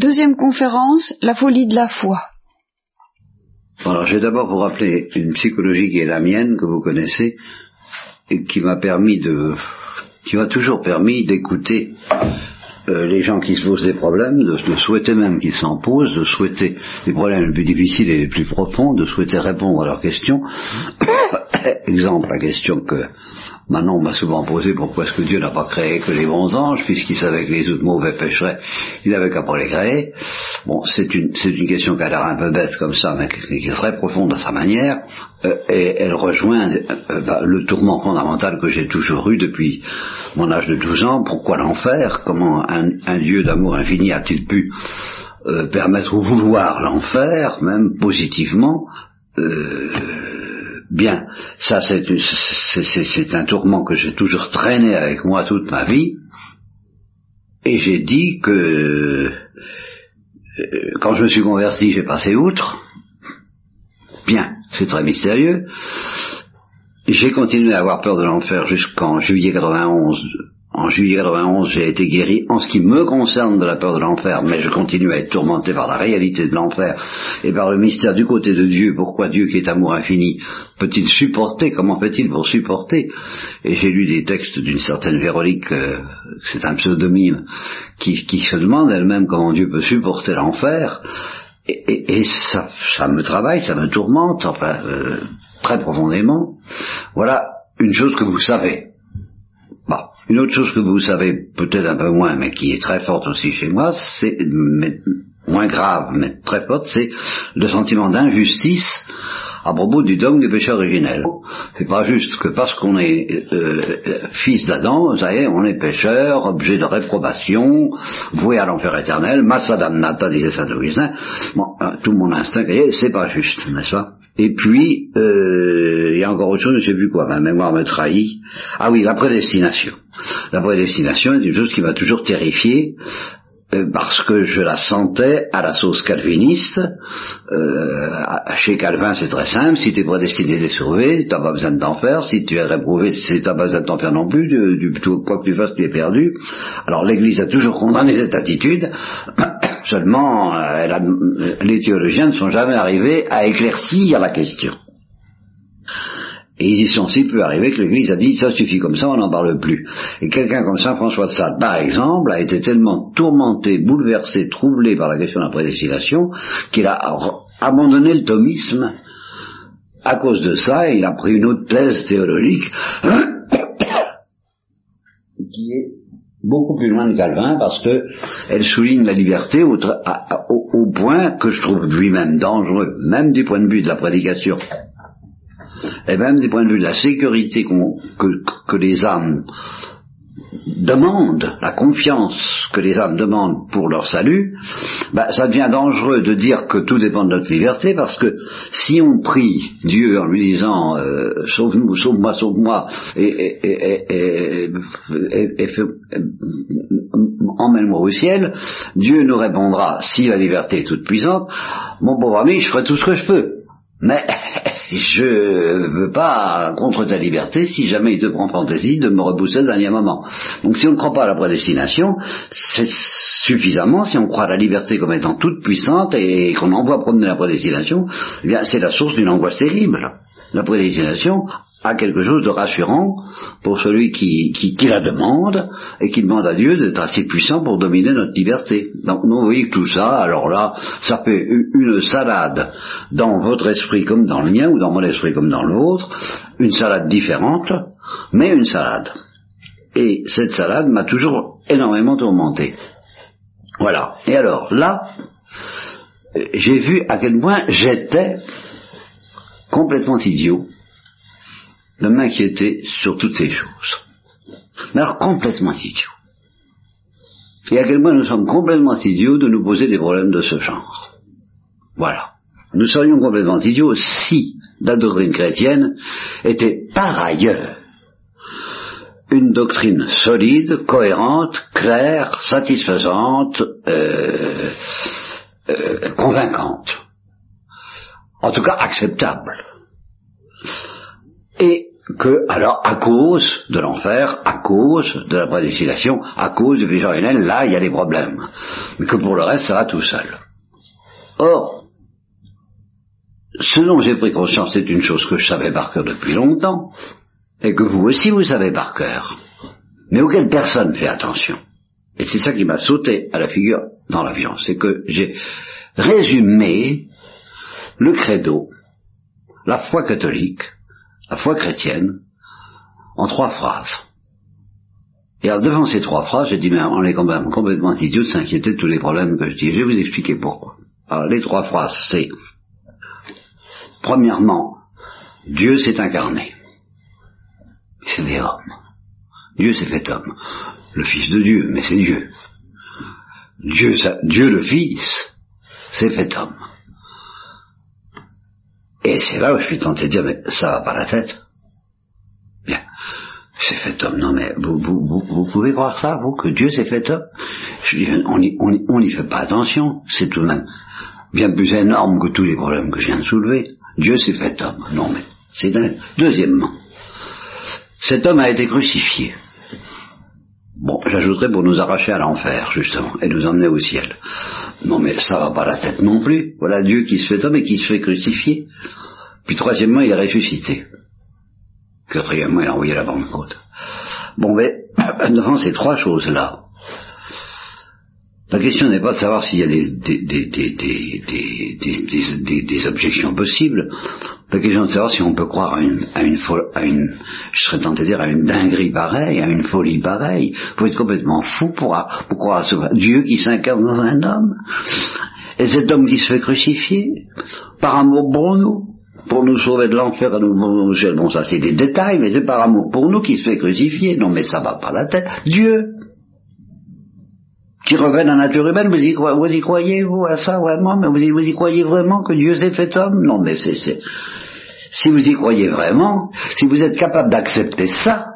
Deuxième conférence, la folie de la foi. Alors, je vais d'abord vous rappeler une psychologie qui est la mienne, que vous connaissez, et qui m'a permis de, qui m'a toujours permis d'écouter euh, les gens qui se posent des problèmes, de, souhaiter même qu'ils s'en posent, de souhaiter les problèmes les plus difficiles et les plus profonds, de souhaiter répondre à leurs questions. Exemple, la question que Manon m'a souvent posée, pourquoi est-ce que Dieu n'a pas créé que les bons anges, puisqu'il savait que les autres mauvais pécheraient, il n'avait qu'à pas les créer. Bon, c'est une, c'est une question qui a l'air un peu bête comme ça, mais qui est très profonde à sa manière, et elle rejoint euh, bah, le tourment fondamental que j'ai toujours eu depuis mon âge de 12 ans, pourquoi l'enfer? Comment un, Dieu d'amour infini a-t-il pu euh, permettre ou vouloir l'enfer, même positivement? Euh, Bien, ça c'est, un tourment que j'ai toujours traîné avec moi toute ma vie, et j'ai dit que euh, quand je me suis converti, j'ai passé outre. Bien, c'est très mystérieux. J'ai continué à avoir peur de l'enfer jusqu'en juillet 91. En juillet 91, j'ai été guéri en ce qui me concerne de la peur de l'enfer, mais je continue à être tourmenté par la réalité de l'enfer et par le mystère du côté de Dieu. Pourquoi Dieu qui est amour infini peut-il supporter? Comment fait-il pour supporter? Et j'ai lu des textes d'une certaine Véronique, euh, c'est un pseudonyme, qui, se demande elle-même comment Dieu peut supporter l'enfer. Et, ça, me travaille, ça me tourmente, enfin, euh, très profondément. Voilà une chose que vous savez. Une autre chose que vous savez peut-être un peu moins, mais qui est très forte aussi chez moi, c'est moins grave, mais très forte, c'est le sentiment d'injustice à propos du dogme du péché originel. C'est pas juste que parce qu'on est euh, fils d'Adam, ça y est, on est pécheur, objet de réprobation, voué à l'enfer éternel, massa damnata, disait saint Augustin. Bon, hein, tout mon instinct, c'est pas juste, n'est-ce pas? Et puis, euh, il y a encore autre chose, je sais plus quoi, ma mémoire me trahit. Ah oui, la prédestination. La prédestination est une chose qui m'a toujours terrifié, euh, parce que je la sentais à la sauce calviniste. Euh, chez Calvin, c'est très simple. Si tu es prédestiné d'être sauvé, tu n'as pas besoin de t'en faire. Si tu es réprouvé, tu n'as pas besoin de t'en faire non plus. Du, quoi que tu fasses, tu es perdu. Alors l'Église a toujours condamné cette attitude. Seulement, euh, les théologiens ne sont jamais arrivés à éclaircir la question. Et ils y sont si peu arrivés que l'Église a dit ça suffit comme ça, on n'en parle plus. Et quelqu'un comme Saint François de Sade, par exemple, a été tellement tourmenté, bouleversé, troublé par la question de la prédestination qu'il a abandonné le thomisme. À cause de ça, il a pris une autre thèse théologique qui est beaucoup plus loin de Calvin parce que elle souligne la liberté au, au point que je trouve lui-même dangereux, même du point de vue de la prédication et même du point de vue de la sécurité que, les âmes demandent, la confiance que les âmes demandent pour leur salut, bah, ça devient dangereux de dire que tout dépend de notre liberté, parce que si on prie Dieu en lui disant euh, sauve-nous, sauve-moi, sauve-moi, et, et, emmène-moi au ciel, Dieu nous répondra, si la liberté est toute puissante, mon pauvre ami, je ferai tout ce que je peux. Mais je veux pas contre ta liberté si jamais il te prend fantaisie de me repousser au dernier moment. Donc si on ne croit pas à la prédestination, c'est suffisamment, si on croit à la liberté comme étant toute puissante et qu'on envoie promener la prédestination, eh bien c'est la source d'une angoisse terrible. La prédestination a quelque chose de rassurant pour celui qui, qui, la demande et qui demande à Dieu d'être assez puissant pour dominer notre liberté. Donc nous, voyez que tout ça, alors là, ça fait une salade dans votre esprit comme dans le mien ou dans mon esprit comme dans l'autre, une salade différente, mais une salade. Et cette salade m'a toujours énormément tourmenté. Voilà. Et alors là, j'ai vu à quel point j'étais complètement idiot de m'inquiéter sur toutes ces choses. Mais alors complètement idiots. Et à quel point nous sommes complètement idiots de nous poser des problèmes de ce genre. Voilà. Nous serions complètement idiots si la doctrine chrétienne était par ailleurs une doctrine solide, cohérente, claire, satisfaisante, euh, euh, convaincante. En tout cas acceptable. Et que, alors, à cause de l'enfer, à cause de la prédestination, à cause du péché là, il y a des problèmes. Mais que pour le reste, ça va tout seul. Or, ce dont j'ai pris conscience, c'est une chose que je savais par cœur depuis longtemps, et que vous aussi vous savez par cœur, mais auquel personne fait attention. Et c'est ça qui m'a sauté à la figure dans l'avion, c'est que j'ai résumé le credo, la foi catholique, la foi chrétienne, en trois phrases. Et alors, devant ces trois phrases, j'ai dit, mais on est quand même complètement idiot de s'inquiéter de tous les problèmes que je dis. Je vais vous expliquer pourquoi. Alors, les trois phrases, c'est, premièrement, Dieu s'est incarné. C'est des hommes. Dieu s'est fait homme. Le Fils de Dieu, mais c'est Dieu. Dieu, Dieu le Fils s'est fait homme. Et c'est là où je suis tenté de dire, mais ça va pas la tête. Bien. C'est fait homme. Non, mais vous, vous, vous, vous, pouvez croire ça, vous, que Dieu s'est fait homme? Je dis, on n'y on, fait pas attention. C'est tout de même bien plus énorme que tous les problèmes que je viens de soulever. Dieu s'est fait homme. Non, mais c'est dingue. Deuxièmement, cet homme a été crucifié. Bon, j'ajouterais pour nous arracher à l'enfer, justement, et nous emmener au ciel. Non, mais ça va pas la tête non plus. Voilà Dieu qui se fait homme et qui se fait crucifier. Puis troisièmement, il est ressuscité. Quatrièmement, il a envoyé la banqueroute. Bon, mais devant ces trois choses-là, la question n'est pas de savoir s'il y a des, des, objections possibles. La question est de savoir si on peut croire à une, à une, à une je serais tenté de dire, à une dinguerie pareille, à une folie pareille. Il faut être complètement fou pour, croire à ce Dieu qui s'incarne dans un homme. Et cet homme qui se fait crucifier, par amour pour nous, pour nous sauver de l'enfer, nous, bon ça c'est des détails, mais c'est par amour pour nous qui se fait crucifier. Non mais ça va pas la tête. Dieu, qui revêt la nature humaine, vous y, vous y croyez, vous, à ça, vraiment? Mais vous y, croyez vraiment que Dieu s'est fait homme? Non, mais c'est... Si vous y croyez vraiment, si vous êtes capable d'accepter ça,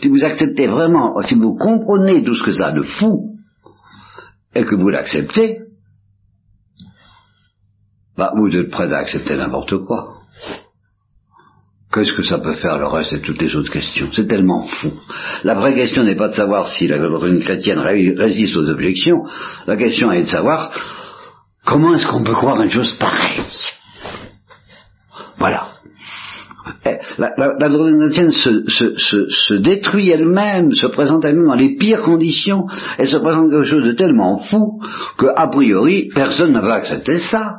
si vous acceptez vraiment, si vous comprenez tout ce que ça a de fou, et que vous l'acceptez, bah, vous êtes prêt à accepter n'importe quoi. Qu'est-ce que ça peut faire le reste et toutes les autres questions C'est tellement fou. La vraie question n'est pas de savoir si la doctrine chrétienne résiste aux objections. La question est de savoir comment est-ce qu'on peut croire une chose pareille. Voilà. Eh, la, la, doctrine chrétienne se, se, se, se détruit elle-même, se présente elle-même dans les pires conditions, elle se présente quelque chose de tellement fou que, a priori, personne ne va accepter ça.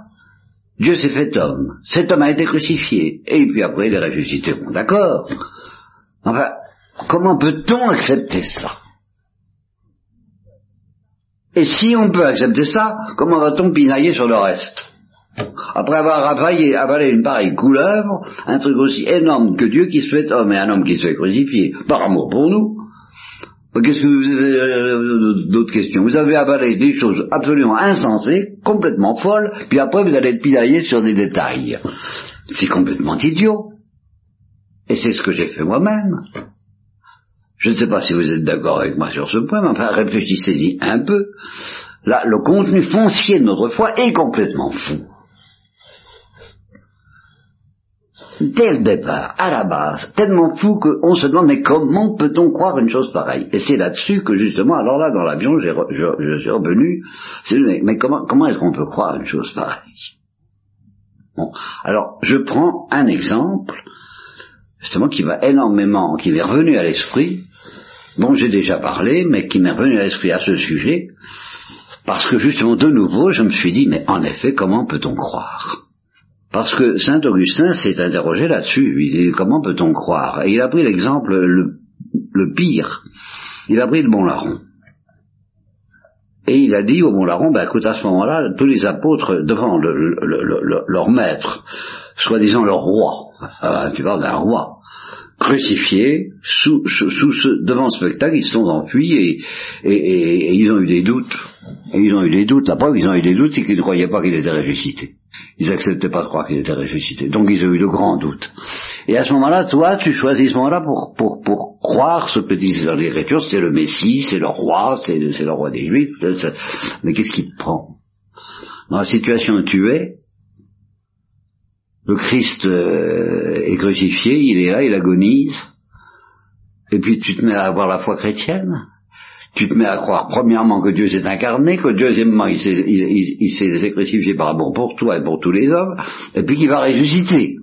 Dieu s'est fait homme. Cet homme a été crucifié. Et puis après, il est ressuscité. Bon, d'accord. Enfin, comment peut-on accepter ça? Et si on peut accepter ça, comment va-t-on pinailler sur le reste? Après avoir avalé, avalé, une pareille couleuvre, un truc aussi énorme que Dieu qui se fait homme et un homme qui se fait crucifié, par amour pour nous, Qu'est-ce que vous avez euh, d'autres questions Vous avez avalé des choses absolument insensées, complètement folles, puis après vous allez être pilaillé sur des détails. C'est complètement idiot. Et c'est ce que j'ai fait moi-même. Je ne sais pas si vous êtes d'accord avec moi sur ce point, mais enfin réfléchissez-y un peu. Là, le contenu foncier de notre foi est complètement fou. Dès le départ, à la base, tellement fou qu'on se demande mais comment peut-on croire une chose pareille? Et c'est là-dessus que justement, alors là, dans l'avion, je, suis revenu, mais, mais comment, comment est-ce qu'on peut croire une chose pareille? Bon, alors je prends un exemple, justement qui va énormément, qui m'est revenu à l'esprit, dont j'ai déjà parlé, mais qui m'est revenu à l'esprit à ce sujet, parce que justement, de nouveau, je me suis dit, mais en effet, comment peut-on croire? Parce que Saint Augustin s'est interrogé là-dessus. Il dit, comment peut-on croire? Et il a pris l'exemple le, pire. Il a pris le bon larron. Et il a dit au bon larron, ben écoute, à ce moment-là, tous les apôtres devant leur maître, soi-disant leur roi, ah, tu parles d'un roi, crucifié, sous, devant ce spectacle, ils se sont enfuis et, et, ils ont eu des doutes. Et ils ont eu des doutes. La preuve, ils ont eu des doutes, c'est qu'ils ne croyaient pas qu'il était ressuscité. Ils n'acceptaient pas de croire qu'il était ressuscité. Donc ils ont eu de grands doutes. Et à ce moment-là, toi, tu choisis ce moment-là pour, pour, pour croire ce que disent dans l'Écriture, c'est le Messie, c'est le roi, c'est le roi des Juifs. Mais qu'est-ce qui te prend? Dans la situation où tu es, le Christ euh, est crucifié, il est là, il agonise, et puis tu te mets à avoir la foi chrétienne, tu te mets à croire premièrement que Dieu s'est incarné, que deuxièmement il s'est crucifié par amour pour toi et pour tous les hommes, et puis qu'il va ressusciter.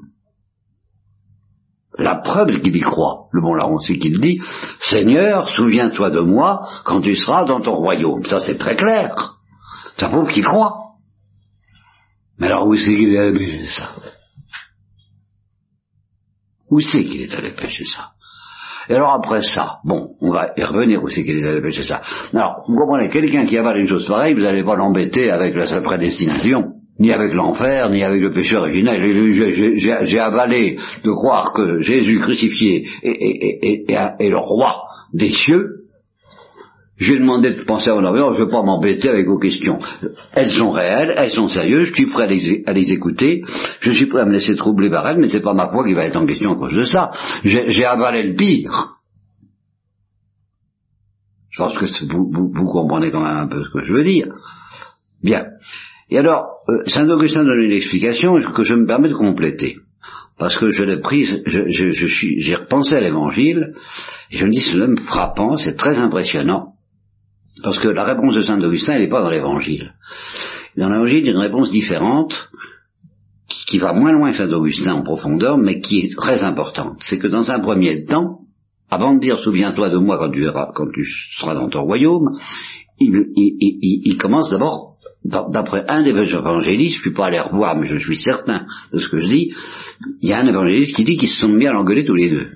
La preuve qu'il y croit, le bon larron, c'est qu'il dit, Seigneur, souviens-toi de moi quand tu seras dans ton royaume. Ça c'est très clair. Ça prouve qu'il croit. Mais alors où c'est qu'il est allé pêcher ça? Où c'est qu'il est allé pêcher ça? Et alors après ça, bon, on va y revenir c'est qu'il allé pêcher ça. Alors, vous comprenez, quelqu'un qui avale une chose pareille, vous n'allez pas l'embêter avec la prédestination ni avec l'enfer, ni avec le péché originel. J'ai avalé de croire que Jésus crucifié est, le roi des cieux. J'ai demandé de penser à mon avenir, je ne vais pas m'embêter avec vos questions. Elles sont réelles, elles sont sérieuses, je suis prêt à les, écouter, je suis prêt à me laisser troubler par elles, mais c'est pas ma foi qui va être en question à cause de ça. J'ai avalé le pire. Je pense que vous comprenez quand même un peu ce que je veux dire. Bien. Et alors, euh, Saint Augustin donne une explication que je me permets de compléter. Parce que je l'ai prise, j'ai repensé à l'évangile, et je me dis, c'est même frappant, c'est très impressionnant, parce que la réponse de Saint Augustin, elle n'est pas dans l'évangile. Dans l'évangile, il y a une réponse différente, qui, va moins loin que Saint Augustin en profondeur, mais qui est très importante. C'est que dans un premier temps, avant de dire souviens-toi de moi quand tu, quand tu seras dans ton royaume, il, il commence d'abord d'après un des évangélistes, je ne suis pas allé revoir, mais je suis certain de ce que je dis, il y a un évangéliste qui dit qu'ils se sont bien engueulés tous les deux.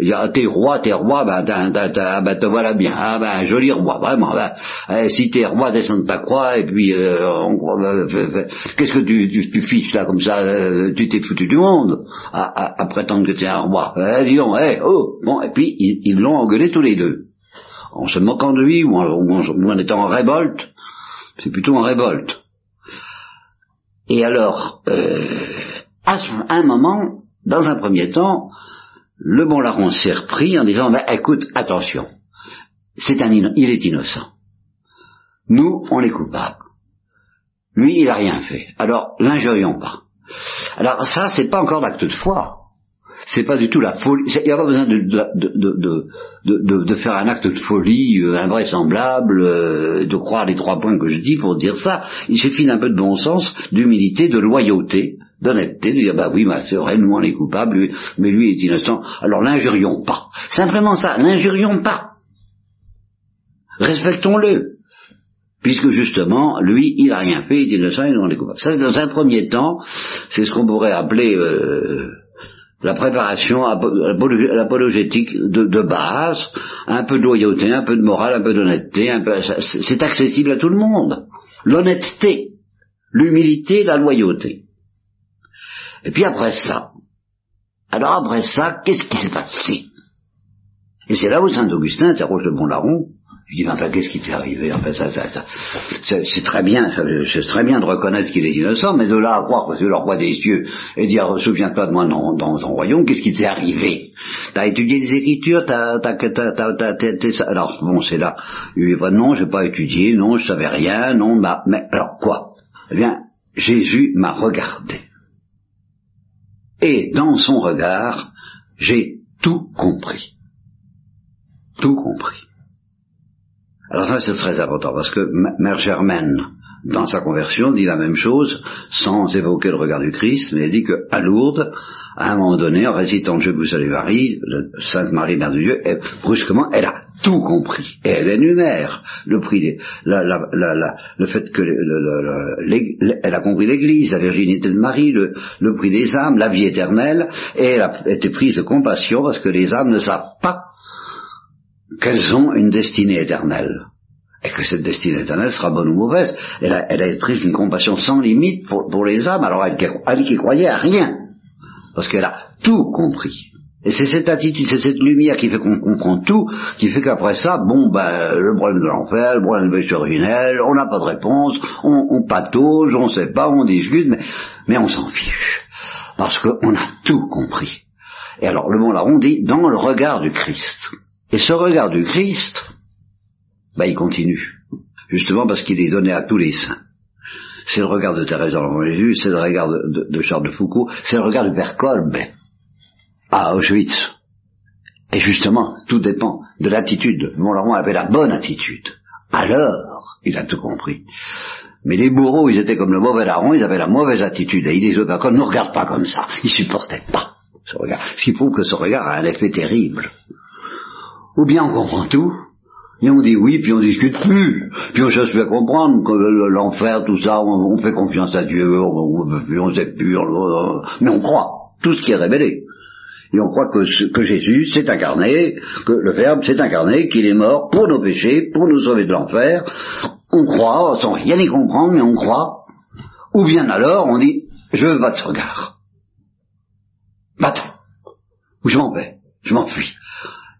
Il y a t'es roi, t'es roi, ben, ben te voilà bien, ah ben joli roi, vraiment. Ben, eh, si t'es roi, descends de ta croix et puis euh, ben, qu'est-ce que tu, tu, fiches là comme ça euh, Tu t'es foutu du monde à, prétendre que t'es un roi. Eh, dis donc, eh, oh, bon et puis ils l'ont engueulé tous les deux, en se moquant de lui ou en, ou en étant en révolte c'est plutôt en révolte. Et alors, euh, à un moment, dans un premier temps, le bon larron s'est repris en disant, bah, écoute, attention, c'est un il est innocent. Nous, on est coupables. Lui, il n'a rien fait. Alors, l'injurions pas. Alors ça, c'est pas encore l'acte de foi c'est pas du tout la folie. Il n'y a pas besoin de, de, de, faire un acte de folie euh, invraisemblable, euh, de croire les trois points que je dis pour dire ça. Il suffit d'un peu de bon sens, d'humilité, de loyauté, d'honnêteté, de dire bah oui, bah, c'est vrai, nous on est coupables, mais lui est innocent. Alors l'injurions pas. Simplement ça, n'injurions pas. Respectons-le puisque justement, lui, il n'a rien fait, il est innocent, on est coupables. Ça, dans un premier temps, c'est ce qu'on pourrait appeler euh, la préparation l'apologétique de, de, base, un peu de loyauté, un peu de morale, un peu d'honnêteté, c'est accessible à tout le monde. L'honnêteté, l'humilité, la loyauté. Et puis après ça, alors après ça, qu'est-ce qui s'est passé? Et c'est là où Saint Augustin interroge le bon larron, je dis, enfin, qu'est-ce qui t'est arrivé? Enfin, ça, ça, ça c'est très bien, c'est très bien de reconnaître qu'il est innocent, mais de là à croire que c'est le roi des cieux et dire, souviens-toi de moi dans, dans ton royaume, qu'est-ce qui t'est arrivé? T'as étudié les Écritures, t'as, t'as, t'as, t'as, alors bon, c'est là. Il dit, non, j'ai pas étudié, non, je savais rien, non, bah, mais alors quoi? Eh bien, Jésus m'a regardé. Et dans son regard, j'ai tout compris. Tout compris. Alors ça c'est très important parce que Mère Germaine, dans sa conversion, dit la même chose sans évoquer le regard du Christ, mais elle dit que à Lourdes, à un moment donné, en récitant Je vous salue Marie, Sainte Marie Mère de Dieu, elle, brusquement, elle a tout compris et elle énumère le prix des, le fait que elle a compris l'Église, la virginité de Marie, le, le prix des âmes, la vie éternelle, et elle a été prise de compassion parce que les âmes ne savent pas qu'elles ont une destinée éternelle. Et que cette destinée éternelle sera bonne ou mauvaise. Elle a, elle a été prise d'une compassion sans limite pour, les âmes, alors elle, elle qui croyait à rien. Parce qu'elle a tout compris. Et c'est cette attitude, c'est cette lumière qui fait qu'on comprend tout, qui fait qu'après ça, bon, ben, le problème de l'enfer, le problème de l'échec originel, on n'a pas de réponse, on, on patauge, on sait pas, on discute, mais, on s'en fiche. Parce qu'on a tout compris. Et alors, le monde larron dit, dans le regard du Christ. Et ce regard du Christ, bah, il continue. Justement parce qu'il est donné à tous les saints. c'est le regard de Thérèse d'Enfant Jésus, c'est le regard de, Charles de Foucault, c'est le regard de Père Kolb à Auschwitz. Et justement, tout dépend de l'attitude. Mon avait la bonne attitude. Alors, il a tout compris. Mais les bourreaux, ils étaient comme le mauvais larron, ils avaient la mauvaise attitude. Et les autres ne nous regardent pas comme ça. Ils supportaient pas ce regard. Ce qui prouve que ce regard a un effet terrible. Ou bien on comprend tout, et on dit oui, puis on discute plus. Puis on cherche à comprendre que l'enfer, tout ça, on, fait confiance à Dieu, on, on, sait plus, mais on croit tout ce qui est révélé. Et on croit que, Jésus s'est incarné, que le Verbe s'est incarné, qu'il est mort pour nos péchés, pour nous sauver de l'enfer. On croit, sans rien y comprendre, mais on croit. Ou bien alors, on dit, je de ce regard. Bateau. Ou je m'en vais, je m'enfuis.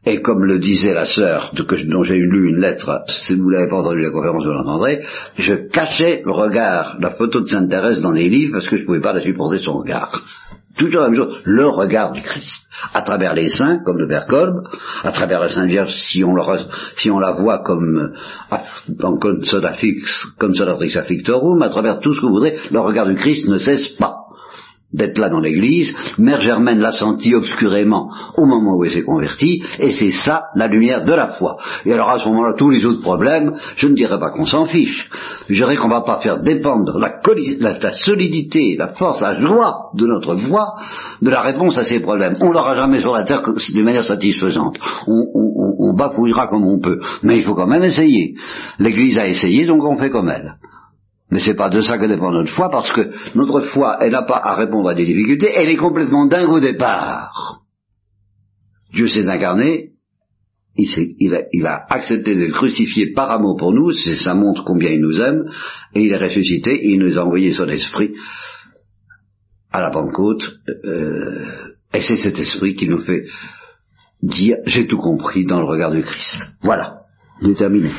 Et comme le disait la sœur dont j'ai lu une lettre, si vous l'avez pas entendu la conférence, vous l'entendrez, je cachais le regard, la photo de Sainte Thérèse dans des livres parce que je ne pouvais pas la supporter son regard. Toujours la même chose, le regard du Christ. À travers les saints, comme le Père Kolb, à travers la Sainte Vierge, si on, la voit comme dans Consolatrix, Consolatrix Afflictorum, à travers tout ce que vous voudrez, le regard du Christ ne cesse pas d'être là dans l'église, Mère Germaine l'a senti obscurément au moment où elle s'est convertie, et c'est ça la lumière de la foi. Et alors à ce moment-là, tous les autres problèmes, je ne dirais pas qu'on s'en fiche, je dirais qu'on ne va pas faire dépendre la, solidité, la force, la joie de notre foi de la réponse à ces problèmes. On l'aura jamais sur la terre de manière satisfaisante. On, on, on bafouillera comme on peut, mais il faut quand même essayer. L'église a essayé, donc on fait comme elle. Mais c'est pas de ça que dépend notre foi, parce que notre foi, elle n'a pas à répondre à des difficultés, elle est complètement dingue au départ. Dieu s'est incarné, il, a, accepté d'être crucifié par amour pour nous, ça montre combien il nous aime, et il est ressuscité, il nous a envoyé son esprit à la Pentecôte, euh, et c'est cet esprit qui nous fait dire j'ai tout compris dans le regard du Christ. Voilà, il terminé.